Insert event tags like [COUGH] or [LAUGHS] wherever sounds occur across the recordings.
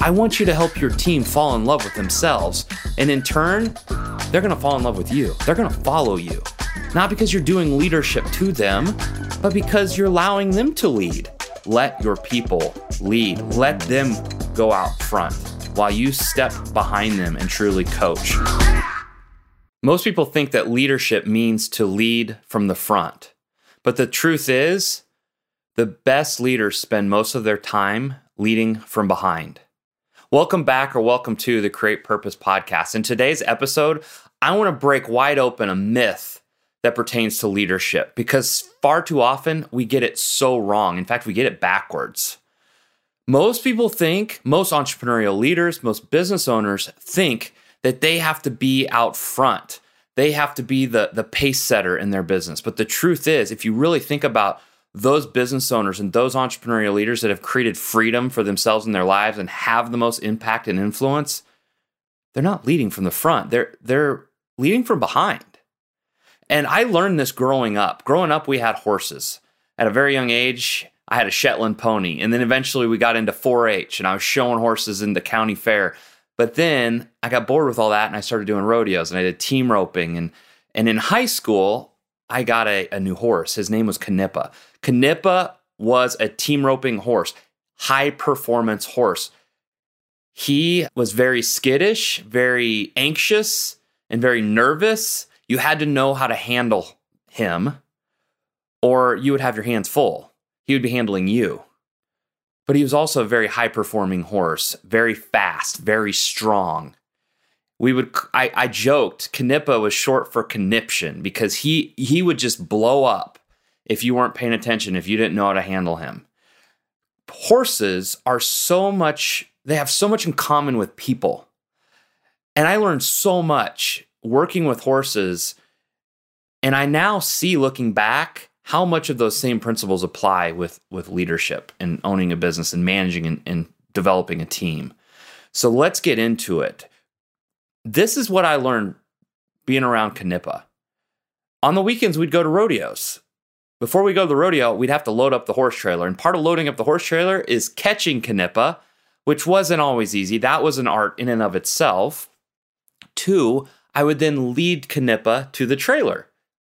I want you to help your team fall in love with themselves. And in turn, they're gonna fall in love with you. They're gonna follow you. Not because you're doing leadership to them, but because you're allowing them to lead. Let your people lead, let them go out front while you step behind them and truly coach. Most people think that leadership means to lead from the front. But the truth is, the best leaders spend most of their time leading from behind. Welcome back or welcome to the Create Purpose podcast. In today's episode, I want to break wide open a myth that pertains to leadership because far too often we get it so wrong. In fact, we get it backwards. Most people think, most entrepreneurial leaders, most business owners think that they have to be out front. They have to be the, the pace setter in their business. But the truth is, if you really think about those business owners and those entrepreneurial leaders that have created freedom for themselves and their lives and have the most impact and influence, they're not leading from the front. They're they're leading from behind. And I learned this growing up. Growing up, we had horses. At a very young age, I had a Shetland pony. And then eventually we got into 4 H and I was showing horses in the county fair. But then I got bored with all that and I started doing rodeos and I did team roping. And, and in high school, I got a, a new horse. His name was Knippa. Knippa was a team roping horse, high performance horse. He was very skittish, very anxious, and very nervous. You had to know how to handle him, or you would have your hands full. He would be handling you but he was also a very high performing horse, very fast, very strong. We would I, I joked Knippa was short for conniption because he he would just blow up if you weren't paying attention, if you didn't know how to handle him. Horses are so much they have so much in common with people. And I learned so much working with horses. And I now see looking back how much of those same principles apply with with leadership and owning a business and managing and, and developing a team. So let's get into it. This is what I learned being around Knippa. On the weekends, we'd go to rodeos. Before we go to the rodeo, we'd have to load up the horse trailer. And part of loading up the horse trailer is catching Knippa, which wasn't always easy. That was an art in and of itself. Two, I would then lead Knippa to the trailer.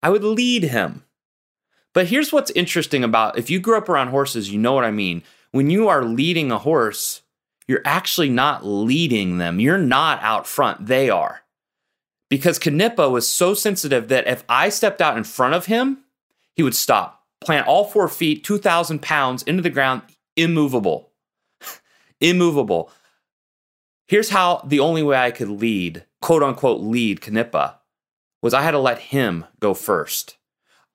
I would lead him. But here's what's interesting about if you grew up around horses, you know what I mean. When you are leading a horse, you're actually not leading them. You're not out front. They are. Because Knippa was so sensitive that if I stepped out in front of him, he would stop, plant all four feet, 2,000 pounds into the ground, immovable. [LAUGHS] immovable. Here's how the only way I could lead, quote unquote, lead Knippa was I had to let him go first.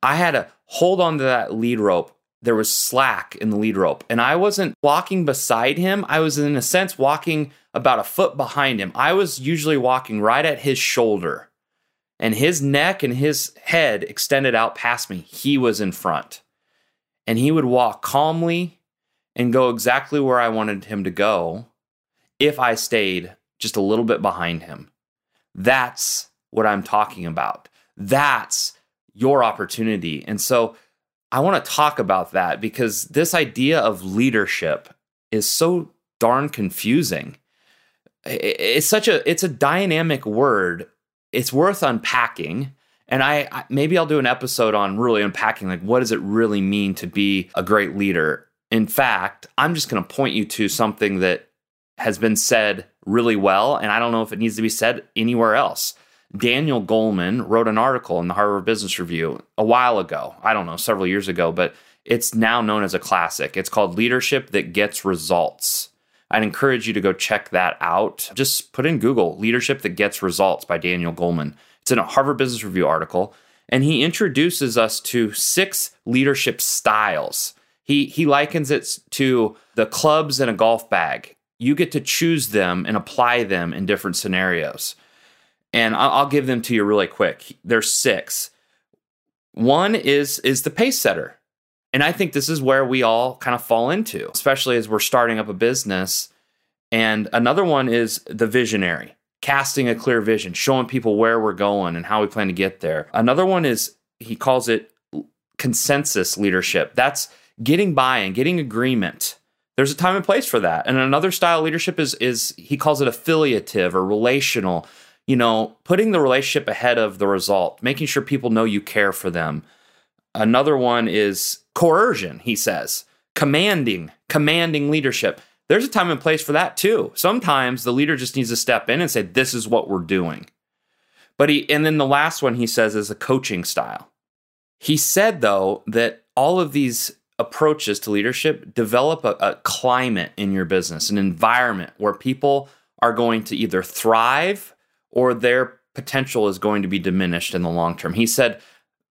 I had to hold on to that lead rope. There was slack in the lead rope, and I wasn't walking beside him. I was, in a sense, walking about a foot behind him. I was usually walking right at his shoulder, and his neck and his head extended out past me. He was in front, and he would walk calmly and go exactly where I wanted him to go if I stayed just a little bit behind him. That's what I'm talking about. That's your opportunity. And so I want to talk about that because this idea of leadership is so darn confusing. It's such a it's a dynamic word. It's worth unpacking. And I, maybe I'll do an episode on really unpacking like what does it really mean to be a great leader. In fact, I'm just going to point you to something that has been said really well and I don't know if it needs to be said anywhere else. Daniel Goleman wrote an article in the Harvard Business Review a while ago. I don't know, several years ago, but it's now known as a classic. It's called Leadership That Gets Results. I'd encourage you to go check that out. Just put in Google Leadership That Gets Results by Daniel Goleman. It's in a Harvard Business Review article, and he introduces us to six leadership styles. He, he likens it to the clubs in a golf bag. You get to choose them and apply them in different scenarios and I'll give them to you really quick. There's six. One is is the pace setter, and I think this is where we all kind of fall into, especially as we're starting up a business. And another one is the visionary, casting a clear vision, showing people where we're going and how we plan to get there. Another one is he calls it consensus leadership. That's getting buy-in, getting agreement There's a time and place for that. And another style of leadership is is he calls it affiliative or relational. You know, putting the relationship ahead of the result, making sure people know you care for them. Another one is coercion, he says, commanding, commanding leadership. There's a time and place for that too. Sometimes the leader just needs to step in and say, This is what we're doing. But he, and then the last one he says is a coaching style. He said, though, that all of these approaches to leadership develop a, a climate in your business, an environment where people are going to either thrive or their potential is going to be diminished in the long term. He said,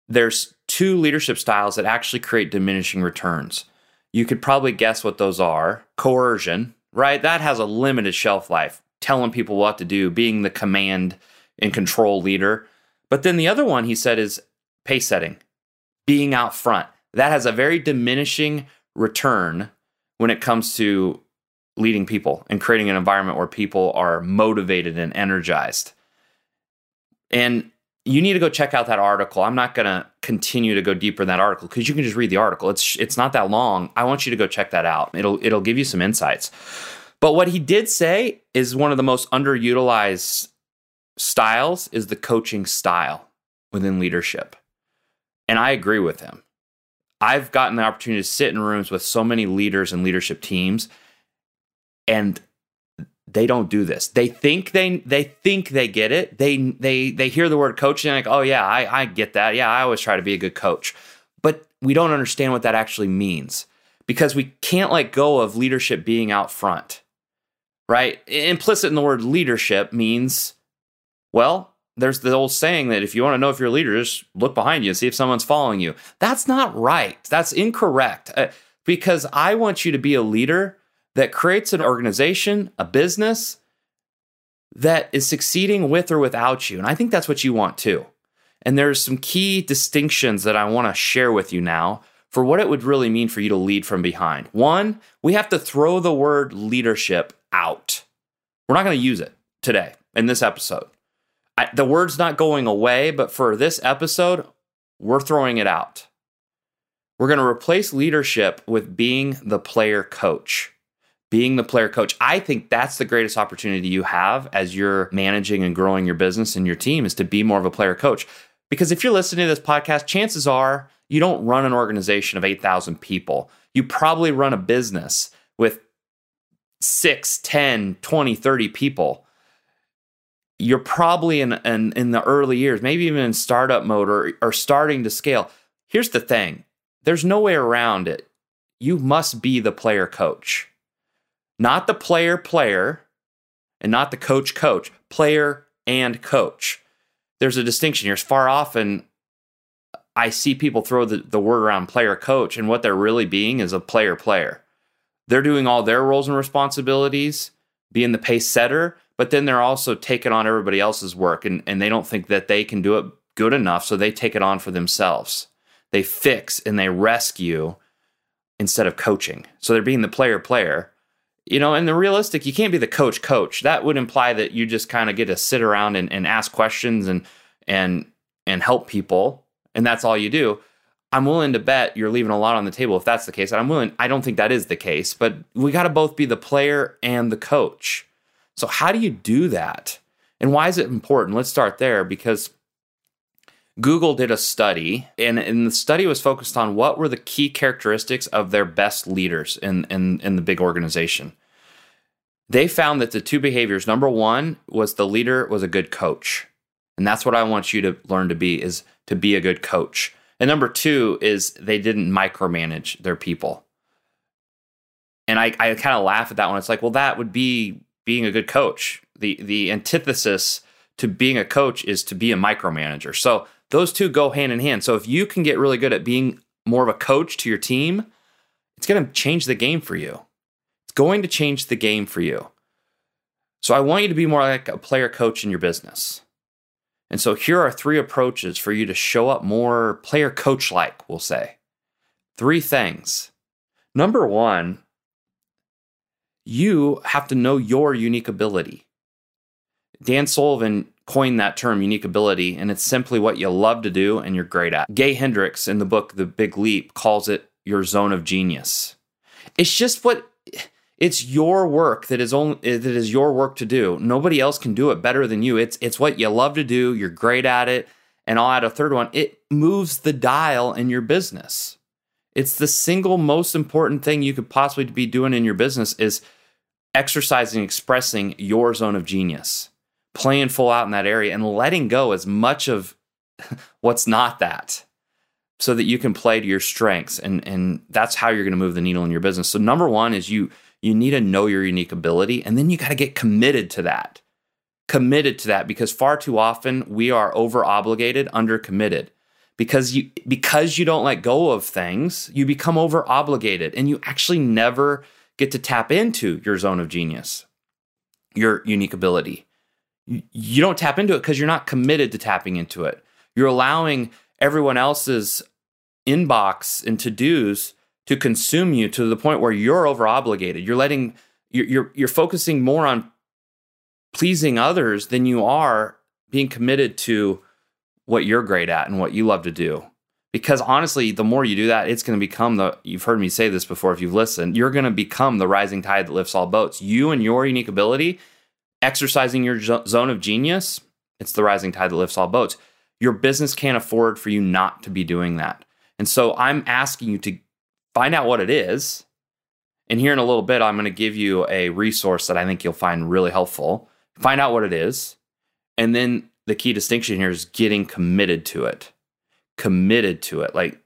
there's two leadership styles that actually create diminishing returns. You could probably guess what those are. Coercion, right? That has a limited shelf life, telling people what to do, being the command and control leader. But then the other one he said is pace setting, being out front. That has a very diminishing return when it comes to leading people and creating an environment where people are motivated and energized. And you need to go check out that article. I'm not going to continue to go deeper in that article because you can just read the article. It's it's not that long. I want you to go check that out. It'll it'll give you some insights. But what he did say is one of the most underutilized styles is the coaching style within leadership. And I agree with him. I've gotten the opportunity to sit in rooms with so many leaders and leadership teams and they don't do this. They think they they think they get it. They they they hear the word coach and like, oh yeah, I, I get that. Yeah, I always try to be a good coach. But we don't understand what that actually means because we can't let go of leadership being out front. Right? Implicit in the word leadership means, well, there's the old saying that if you want to know if you're a leader, just look behind you and see if someone's following you. That's not right. That's incorrect. Uh, because I want you to be a leader that creates an organization, a business that is succeeding with or without you. And I think that's what you want too. And there's some key distinctions that I want to share with you now for what it would really mean for you to lead from behind. One, we have to throw the word leadership out. We're not going to use it today in this episode. I, the word's not going away, but for this episode, we're throwing it out. We're going to replace leadership with being the player coach being the player coach. I think that's the greatest opportunity you have as you're managing and growing your business and your team is to be more of a player coach. Because if you're listening to this podcast, chances are you don't run an organization of 8,000 people. You probably run a business with 6, 10, 20, 30 people. You're probably in, in, in the early years, maybe even in startup mode or, or starting to scale. Here's the thing there's no way around it. You must be the player coach not the player player and not the coach coach, player and coach. There's a distinction here. Far often, I see people throw the, the word around player coach, and what they're really being is a player player. They're doing all their roles and responsibilities, being the pace setter, but then they're also taking on everybody else's work, and, and they don't think that they can do it good enough, so they take it on for themselves. They fix and they rescue instead of coaching. So they're being the player player you know, and the realistic, you can't be the coach coach. That would imply that you just kind of get to sit around and, and ask questions and and and help people, and that's all you do. I'm willing to bet you're leaving a lot on the table if that's the case. I'm willing, I don't think that is the case, but we got to both be the player and the coach. So, how do you do that? And why is it important? Let's start there because Google did a study, and, and the study was focused on what were the key characteristics of their best leaders in, in, in the big organization. They found that the two behaviors number one was the leader was a good coach. And that's what I want you to learn to be is to be a good coach. And number two is they didn't micromanage their people. And I, I kind of laugh at that one. It's like, well, that would be being a good coach. The the antithesis to being a coach is to be a micromanager. So those two go hand in hand. So if you can get really good at being more of a coach to your team, it's going to change the game for you. It's going to change the game for you. So I want you to be more like a player coach in your business. And so here are three approaches for you to show up more player coach like, we'll say. Three things. Number one, you have to know your unique ability. Dan Sullivan coined that term unique ability, and it's simply what you love to do and you're great at. Gay Hendricks in the book The Big Leap calls it your zone of genius. It's just what it's your work that is only eh, that is your work to do. Nobody else can do it better than you. It's it's what you love to do. You're great at it. And I'll add a third one. It moves the dial in your business. It's the single most important thing you could possibly be doing in your business is exercising, expressing your zone of genius, playing full out in that area and letting go as much of [LAUGHS] what's not that so that you can play to your strengths and and that's how you're going to move the needle in your business. So number 1 is you you need to know your unique ability and then you got to get committed to that. Committed to that because far too often we are over obligated, under committed. Because you because you don't let go of things, you become over obligated and you actually never get to tap into your zone of genius, your unique ability. You don't tap into it because you're not committed to tapping into it. You're allowing everyone else's inbox and to dos to consume you to the point where you're over obligated. You're letting you're, you're you're focusing more on pleasing others than you are being committed to what you're great at and what you love to do. Because honestly, the more you do that, it's going to become the you've heard me say this before if you've listened, you're going to become the rising tide that lifts all boats. You and your unique ability, exercising your zone of genius, it's the rising tide that lifts all boats. Your business can't afford for you not to be doing that. And so I'm asking you to find out what it is. And here in a little bit, I'm going to give you a resource that I think you'll find really helpful. Find out what it is. And then the key distinction here is getting committed to it. Committed to it. Like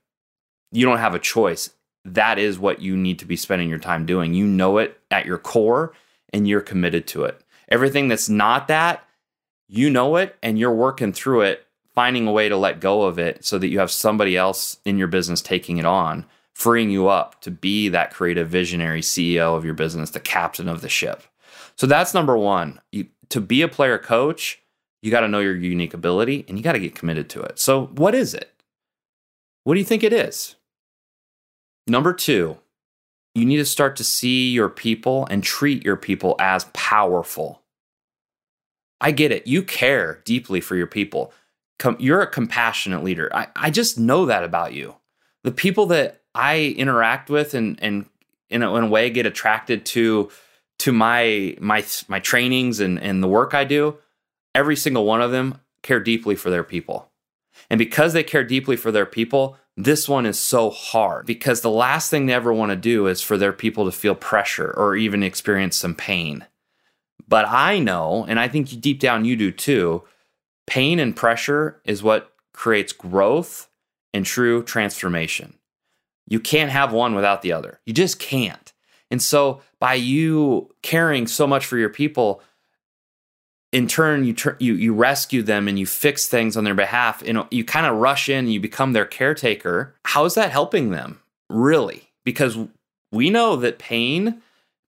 you don't have a choice. That is what you need to be spending your time doing. You know it at your core and you're committed to it. Everything that's not that, you know it and you're working through it finding a way to let go of it so that you have somebody else in your business taking it on, freeing you up to be that creative visionary CEO of your business, the captain of the ship. So that's number one. You, to be a player coach, you got to know your unique ability and you got to get committed to it. So, what is it? What do you think it is? Number two, you need to start to see your people and treat your people as powerful. I get it. You care deeply for your people com- you're a compassionate leader. I, I just know that about you. The people that I interact with and and in a, in a way get attracted to to my my my trainings and and the work I do, every single one of them care deeply for their people. And because they care deeply for their people, this one is so hard because the last thing they ever want to do is for their people to feel pressure or even experience some pain. But I know, and I think deep down you do too, Pain and pressure is what creates growth and true transformation. You can't have one without the other. You just can't. And so, by you caring so much for your people, in turn, you you you rescue them and you fix things on their behalf. And you kind of rush in and you become their caretaker. How is that helping them? Really? Because we know that pain,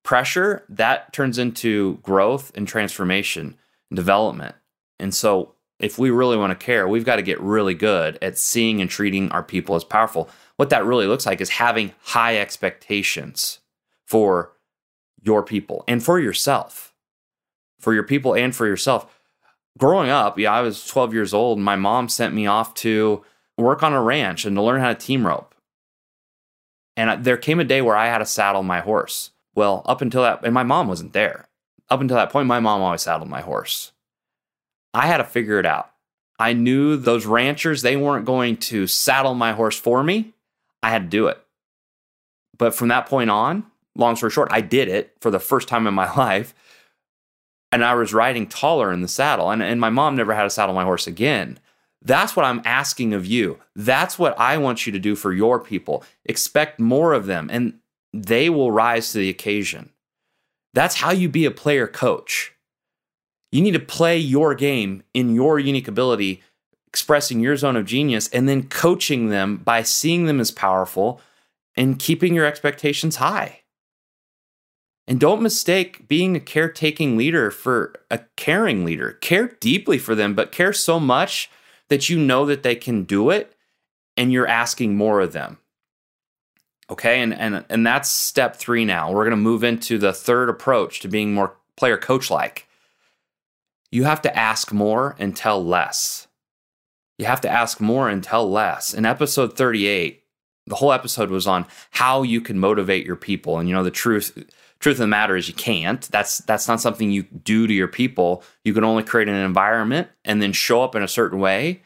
pressure, that turns into growth and transformation and development. And so, if we really want to care, we've got to get really good at seeing and treating our people as powerful. What that really looks like is having high expectations for your people and for yourself, for your people and for yourself. Growing up, yeah, I was 12 years old. And my mom sent me off to work on a ranch and to learn how to team rope. And there came a day where I had to saddle my horse. Well, up until that, and my mom wasn't there. Up until that point, my mom always saddled my horse. I had to figure it out. I knew those ranchers, they weren't going to saddle my horse for me. I had to do it. But from that point on, long story short, I did it for the first time in my [LAUGHS] life. And I was riding taller in the saddle. And, and my mom never had to saddle my horse again. That's what I'm asking of you. That's what I want you to do for your people. Expect more of them, and they will rise to the occasion. That's how you be a player coach. You need to play your game in your unique ability, expressing your zone of genius, and then coaching them by seeing them as powerful and keeping your expectations high. And don't mistake being a caretaking leader for a caring leader. Care deeply for them, but care so much that you know that they can do it and you're asking more of them. Okay, and and and that's step 3 now. We're going to move into the third approach to being more player coach like you have to ask more and tell less. You have to ask more and tell less. In episode 38, the whole episode was on how you can motivate your people. And you know, the truth truth of the matter is you can't. That's that's not something you do to your people. You can only create an environment and then show up in a certain way.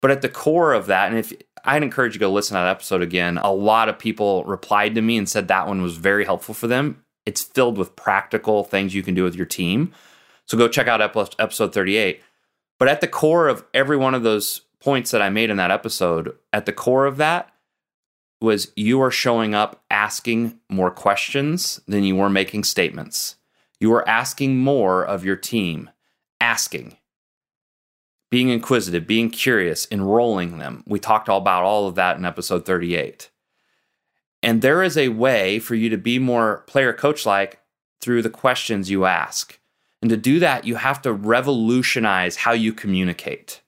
But at the core of that, and if I'd encourage you to go listen to that episode again, a lot of people replied to me and said that one was very helpful for them. It's filled with practical things you can do with your team. So go check out episode 38. But at the core of every one of those points that I made in that episode, at the core of that was you are showing up asking more questions than you were making statements. You are asking more of your team, asking, being inquisitive, being curious, enrolling them. We talked all about all of that in episode 38. And there is a way for you to be more player coach like through the questions you ask. And to do that, you have to revolutionize how you communicate.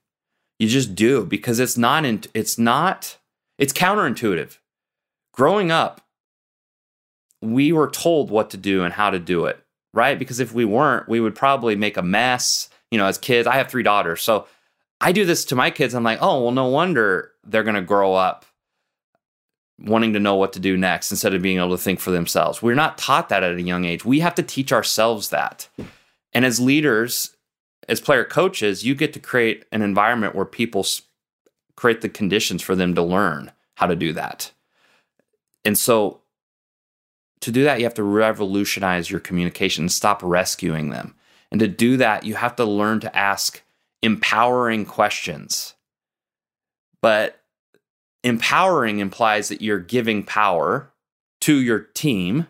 You just do because it's not it's not it's counterintuitive growing up, we were told what to do and how to do it, right? Because if we weren't, we would probably make a mess. You know, as kids, I have three daughters. So I do this to my kids. I'm like, oh, well, no wonder they're going to grow up wanting to know what to do next instead of being able to think for themselves. We're not taught that at a young age. We have to teach ourselves that. And as leaders, as player coaches, you get to create an environment where people create the conditions for them to learn how to do that. And so to do that, you have to revolutionize your communication, stop rescuing them. And to do that, you have to learn to ask empowering questions. But empowering implies that you're giving power to your team.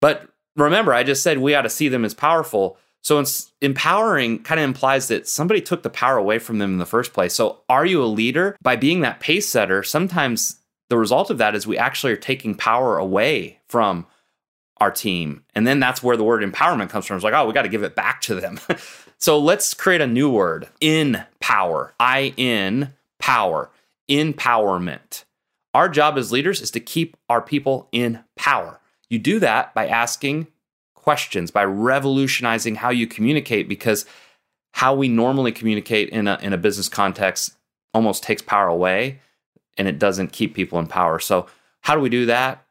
But remember, I just said we ought to see them as powerful. So empowering kind of implies that somebody took the power away from them in the first place. So are you a leader? By being that pace setter, sometimes the result of that is we actually are taking power away from our team. And then that's where the word empowerment comes from. It's like, oh, we got to give it back to them. [LAUGHS] so let's create a new word in power. I in power, empowerment. Our job as leaders is to keep our people in power. You do that by asking questions, by revolutionizing how you communicate, because how we normally communicate in a, in a business context almost takes power away and it doesn't keep people in power. So, how do we do that?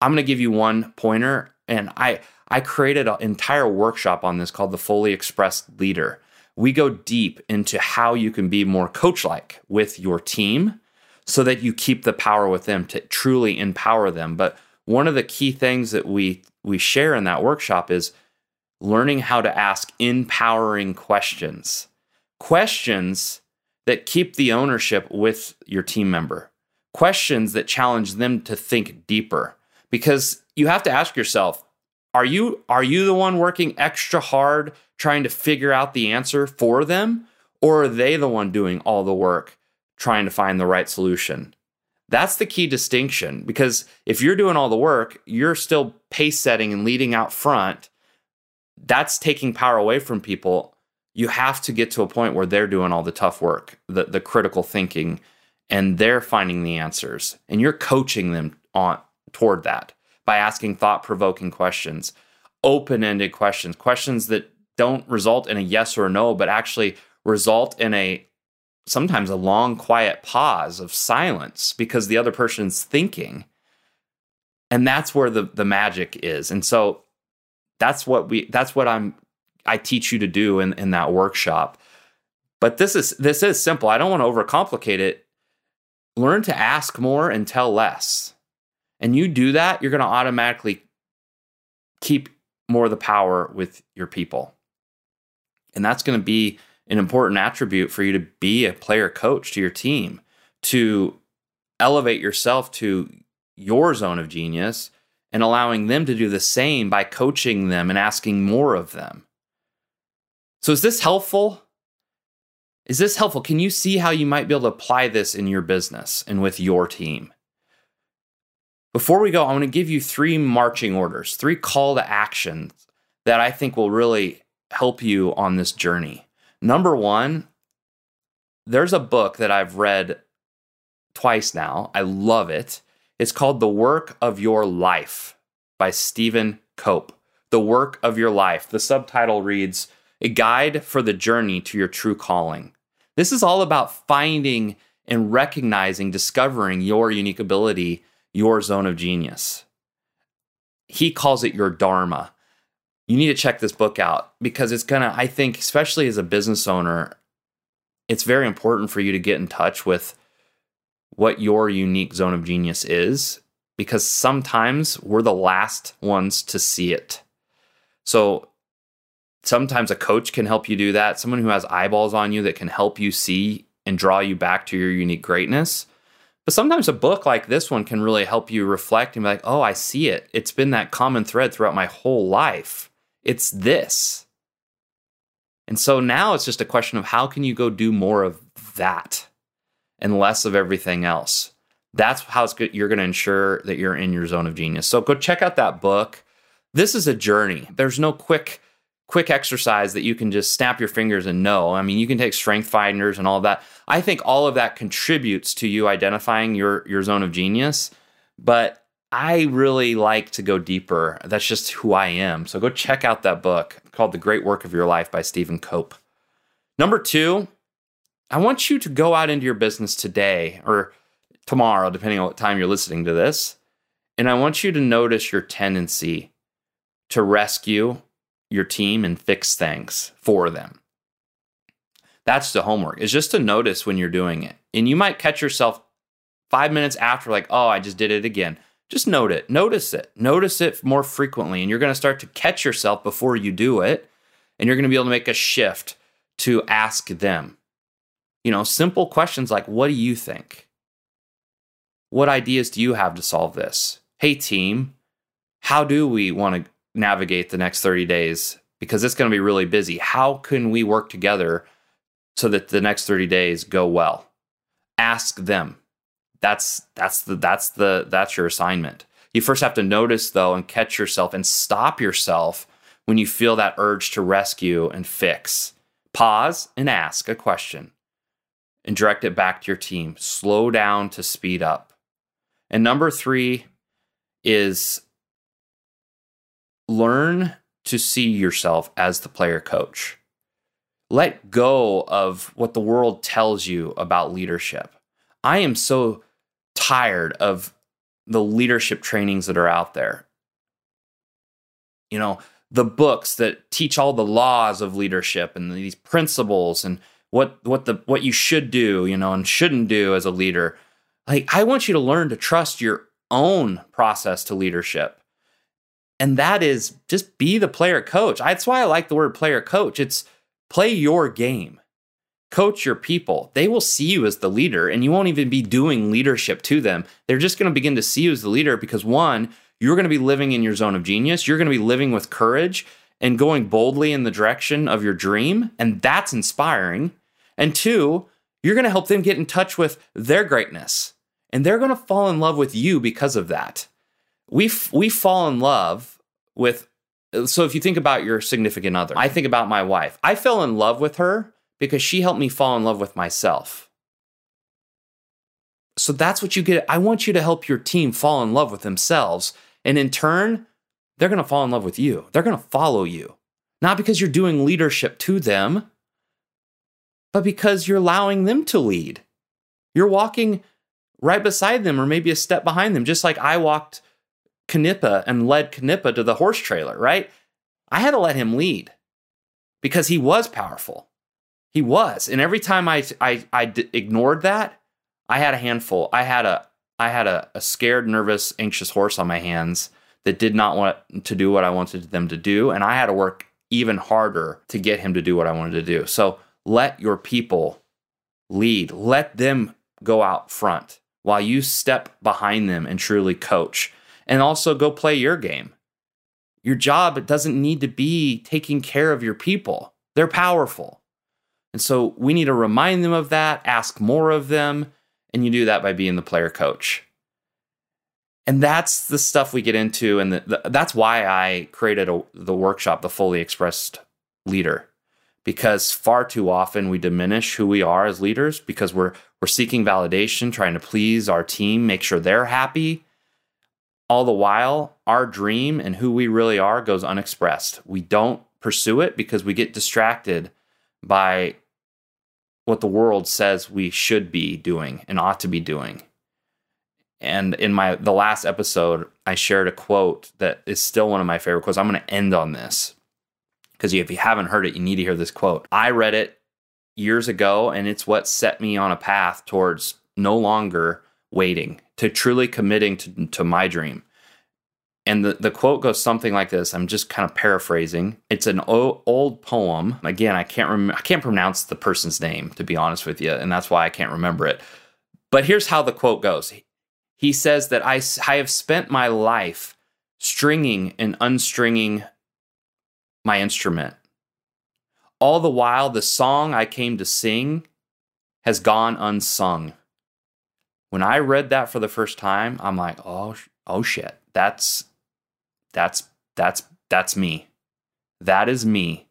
I'm going to give you one pointer and I I created an entire workshop on this called the Fully Expressed Leader. We go deep into how you can be more coach like with your team so that you keep the power with them to truly empower them. But one of the key things that we we share in that workshop is learning how to ask empowering questions. Questions that keep the ownership with your team member, questions that challenge them to think deeper. Because you have to ask yourself, are you are you the one working extra hard trying to figure out the answer for them or are they the one doing all the work trying to find the right solution? That's the key distinction because if you're doing all the work, you're still pace setting and leading out front. That's taking power away from people you have to get to a point where they're doing all the tough work, the, the critical thinking, and they're finding the answers. And you're coaching them on toward that by asking thought provoking questions, open ended questions, questions that don't result in a yes or a no, but actually result in a sometimes a long, quiet pause of silence because the other person's thinking. And that's where the, the magic is. And so that's what we that's what I'm I teach you to do in, in that workshop. But this is this is simple. I don't want to overcomplicate it. Learn to ask more and tell less. And you do that, you're going to automatically keep more of the power with your people. And that's going to be an important attribute for you to be a player coach to your team, to elevate yourself to your zone of genius and allowing them to do the same by coaching them and asking more of them. So, is this helpful? Is this helpful? Can you see how you might be able to apply this in your business and with your team? Before we go, I want to give you three marching orders, three call to actions that I think will really help you on this journey. Number one, there's a book that I've read twice now. I love it. It's called The Work of Your Life by Stephen Cope. The Work of Your Life. The subtitle reads, a guide for the journey to your true calling. This is all about finding and recognizing, discovering your unique ability, your zone of genius. He calls it your dharma. You need to check this book out because it's going to, I think, especially as a business owner, it's very important for you to get in touch with what your unique zone of genius is because sometimes we're the last ones to see it. So sometimes a coach can help you do that, someone who has eyeballs on you that can help you see and draw you back to your unique greatness. But sometimes a book like this one can really help you reflect and be like, oh, I see it. It's been that common thread throughout my whole life. It's this. And so now it's just a question of how can you go do more of that and less of everything else. That's how good. You're going to ensure that you're in your zone of genius. So go check out that book. This is a journey. There's no quick quick exercise that you can just snap your fingers and know. I mean, you can take strength finders and all of that. I think all of that contributes to you identifying your your zone of genius, but I really like to go deeper. That's just who I am. So go check out that book called The Great Work of Your Life by Stephen Cope. Number 2, I want you to go out into your business today or tomorrow depending on what time you're listening to this, and I want you to notice your tendency to rescue your team and fix things for them. That's the homework, is just to notice when you're doing it. And you might catch yourself five minutes after, like, oh, I just did it again. Just note it, notice it, notice it more frequently. And you're going to start to catch yourself before you do it. And you're going to be able to make a shift to ask them. You know, simple questions like, what do you think? What ideas do you have to solve this? Hey, team, how do we want to navigate the next 30 days because it's going to be really busy. How can we work together so that the next 30 days go well? Ask them. That's that's the that's the that's your assignment. You first have to notice though and catch yourself and stop yourself when you feel that urge to rescue and fix. Pause and ask a question and direct it back to your team. Slow down to speed up. And number 3 is learn to see yourself as the player coach. Let go of what the world tells you about leadership. I am so tired of the leadership trainings that are out there. You know, the books that teach all the laws of leadership and these principles and what what the what you should do, you know, and shouldn't do as a leader. Like I want you to learn to trust your own process to leadership and that is just be the player coach. That's why I like the word player coach. It's play your game, coach your people. They will see you as the leader, and you won't even be doing leadership to them. They're just going to begin to see you as the leader because one, you're going to be living in your zone of genius. You're going to be living with courage and going boldly in the direction of your dream. And that's inspiring. And two, you're going to help them get in touch with their greatness. And they're going to fall in love with you because of that we f- we fall in love with so if you think about your significant other i think about my wife. I fell in love with her because she helped me fall in love with myself. So that's what you get. I want you to help your team fall in love with themselves. And in turn they're going to fall in love with you. They're going to follow you. Not because you're doing leadership to them but because you're allowing them to lead. You're walking right beside them or maybe a step behind them just like i walked Knippa and led Knippa to the horse trailer, right? I had to let him lead because he was powerful. He was. And every time I, I, I d- ignored that, I had a handful. I had a, I had a, a scared, nervous, anxious horse on my hands that did not want to do what I wanted them to do. And I had to work even harder to get him to do what I wanted to do. So let your people lead, let them go out front while you step behind them and truly coach and also go play your game. Your job doesn't need to be taking care of your people, they're powerful. And so we need to remind them of that, ask more of them, and you do that by being the player coach. And that's the stuff we get into, and the, the, that's why I created a, the workshop, The Fully Expressed Leader, because far too often we diminish who we are as leaders because we're we're seeking validation, trying to please our team, make sure they're happy, all the while, our dream and who we really are goes unexpressed. We don't pursue it because we get distracted by what the world says we should be doing and ought to be doing. And in my the last episode, I shared a quote that is still one of my favorite quotes. I'm going to end on this because if you haven't heard it, you need to hear this quote. I read it years ago, and it's what set me on a path towards no longer waiting to truly committing to, to my dream. And the, the quote goes something like this. I'm just kind of paraphrasing. It's an o- old poem. Again, I can't rem- I can't pronounce the person's name to be honest with you, and that's why I can't remember it. But here's how the quote goes. He says that I, I have spent my life stringing and unstringing my instrument. All the while, the song I came to sing has gone unsung. When I read that for the first time, I'm like, oh, oh shit, that's that's that's that's me. That is me.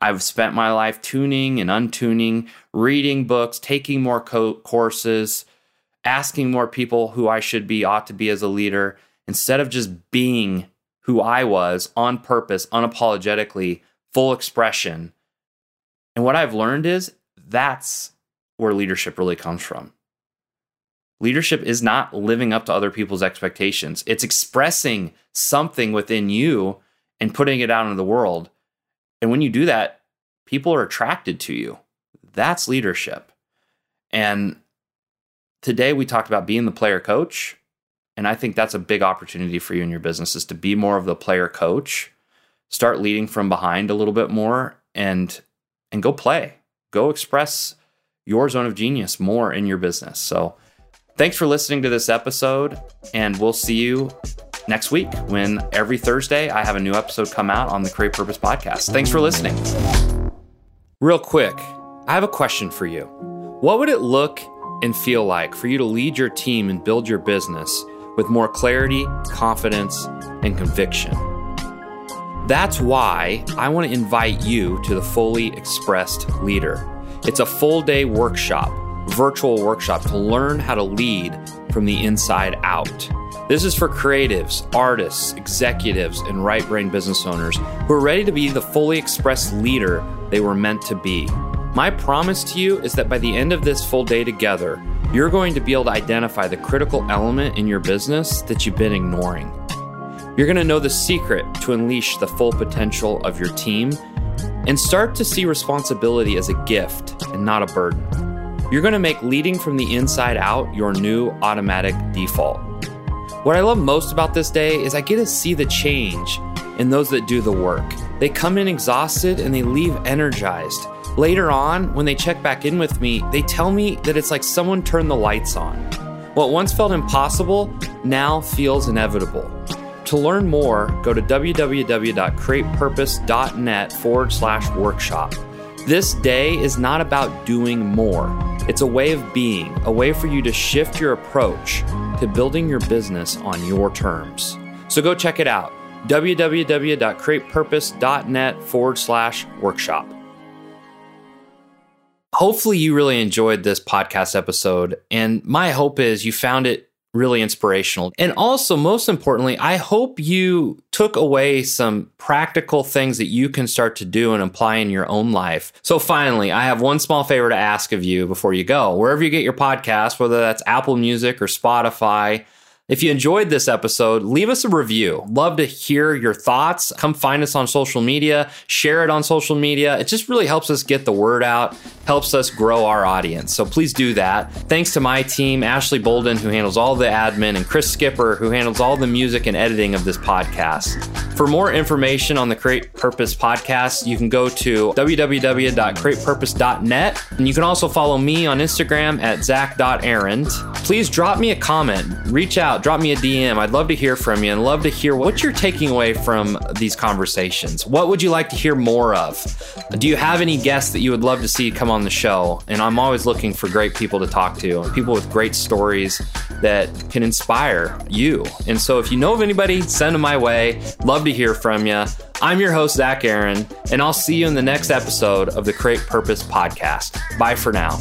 I've spent my life tuning and untuning, reading books, taking more co- courses, asking more people who I should be, ought to be as a leader, instead of just being who I was on purpose, unapologetically, full expression. And what I've learned is that's where leadership really comes from. Leadership is not living up to other people's expectations. It's expressing something within you and putting it out into the world. And when you do that, people are attracted to you. That's leadership. And today we talked about being the player coach. And I think that's a big opportunity for you in your business is to be more of the player coach, start leading from behind a little bit more and and go play. Go express your zone of genius more in your business. So Thanks for listening to this episode, and we'll see you next week when every Thursday I have a new episode come out on the Create Purpose podcast. Thanks for listening. Real quick, I have a question for you. What would it look and feel like for you to lead your team and build your business with more clarity, confidence, and conviction? That's why I want to invite you to the Fully Expressed Leader. It's a full day workshop virtual workshop to learn how to lead from the inside out. This is for creatives, artists, executives, and right brain business owners who are ready to be the fully expressed leader they were meant to be. My promise to you is that by the end of this full day together, you're going to be able to identify the critical element in your business that you've been ignoring. You're going to know the secret to unleash the full potential of your team and start to see responsibility as a gift and not a burden. You're going to make leading from the inside out your new automatic default. What I love most about this day is I get to see the change in those that do the work. They come in exhausted and they leave energized. Later on, when they check back in with me, they tell me that it's like someone turned the lights on. What once felt impossible now feels inevitable. To learn more, go to www.createpurpose.net forward slash workshop. This day is not about doing more. It's a way of being, a way for you to shift your approach to building your business on your terms. So go check it out www.createpurpose.net forward slash workshop. Hopefully, you really enjoyed this podcast episode. And my hope is you found it really inspirational. And also, most importantly, I hope you took away some practical things that you can start to do and apply in your own life. So, finally, I have one small favor to ask of you before you go. Wherever you get your podcast, whether that's Apple Music or Spotify, if you enjoyed this episode, leave us a review. Love to hear your thoughts. Come find us on social media, share it on social media. It just really helps us get the word out, helps us grow our audience. So please do that. Thanks to my team, Ashley Bolden, who handles all the admin, and Chris Skipper, who handles all the music and editing of this podcast. For more information on the Create Purpose podcast, you can go to www.createpurpose.net. And you can also follow me on Instagram at zach.arend. Please drop me a comment, reach out drop me a DM. I'd love to hear from you and love to hear what you're taking away from these conversations. What would you like to hear more of? Do you have any guests that you would love to see come on the show? And I'm always looking for great people to talk to, people with great stories that can inspire you. And so if you know of anybody, send them my way. Love to hear from you. I'm your host, Zach Arend, and I'll see you in the next episode of the Create Purpose podcast. Bye for now.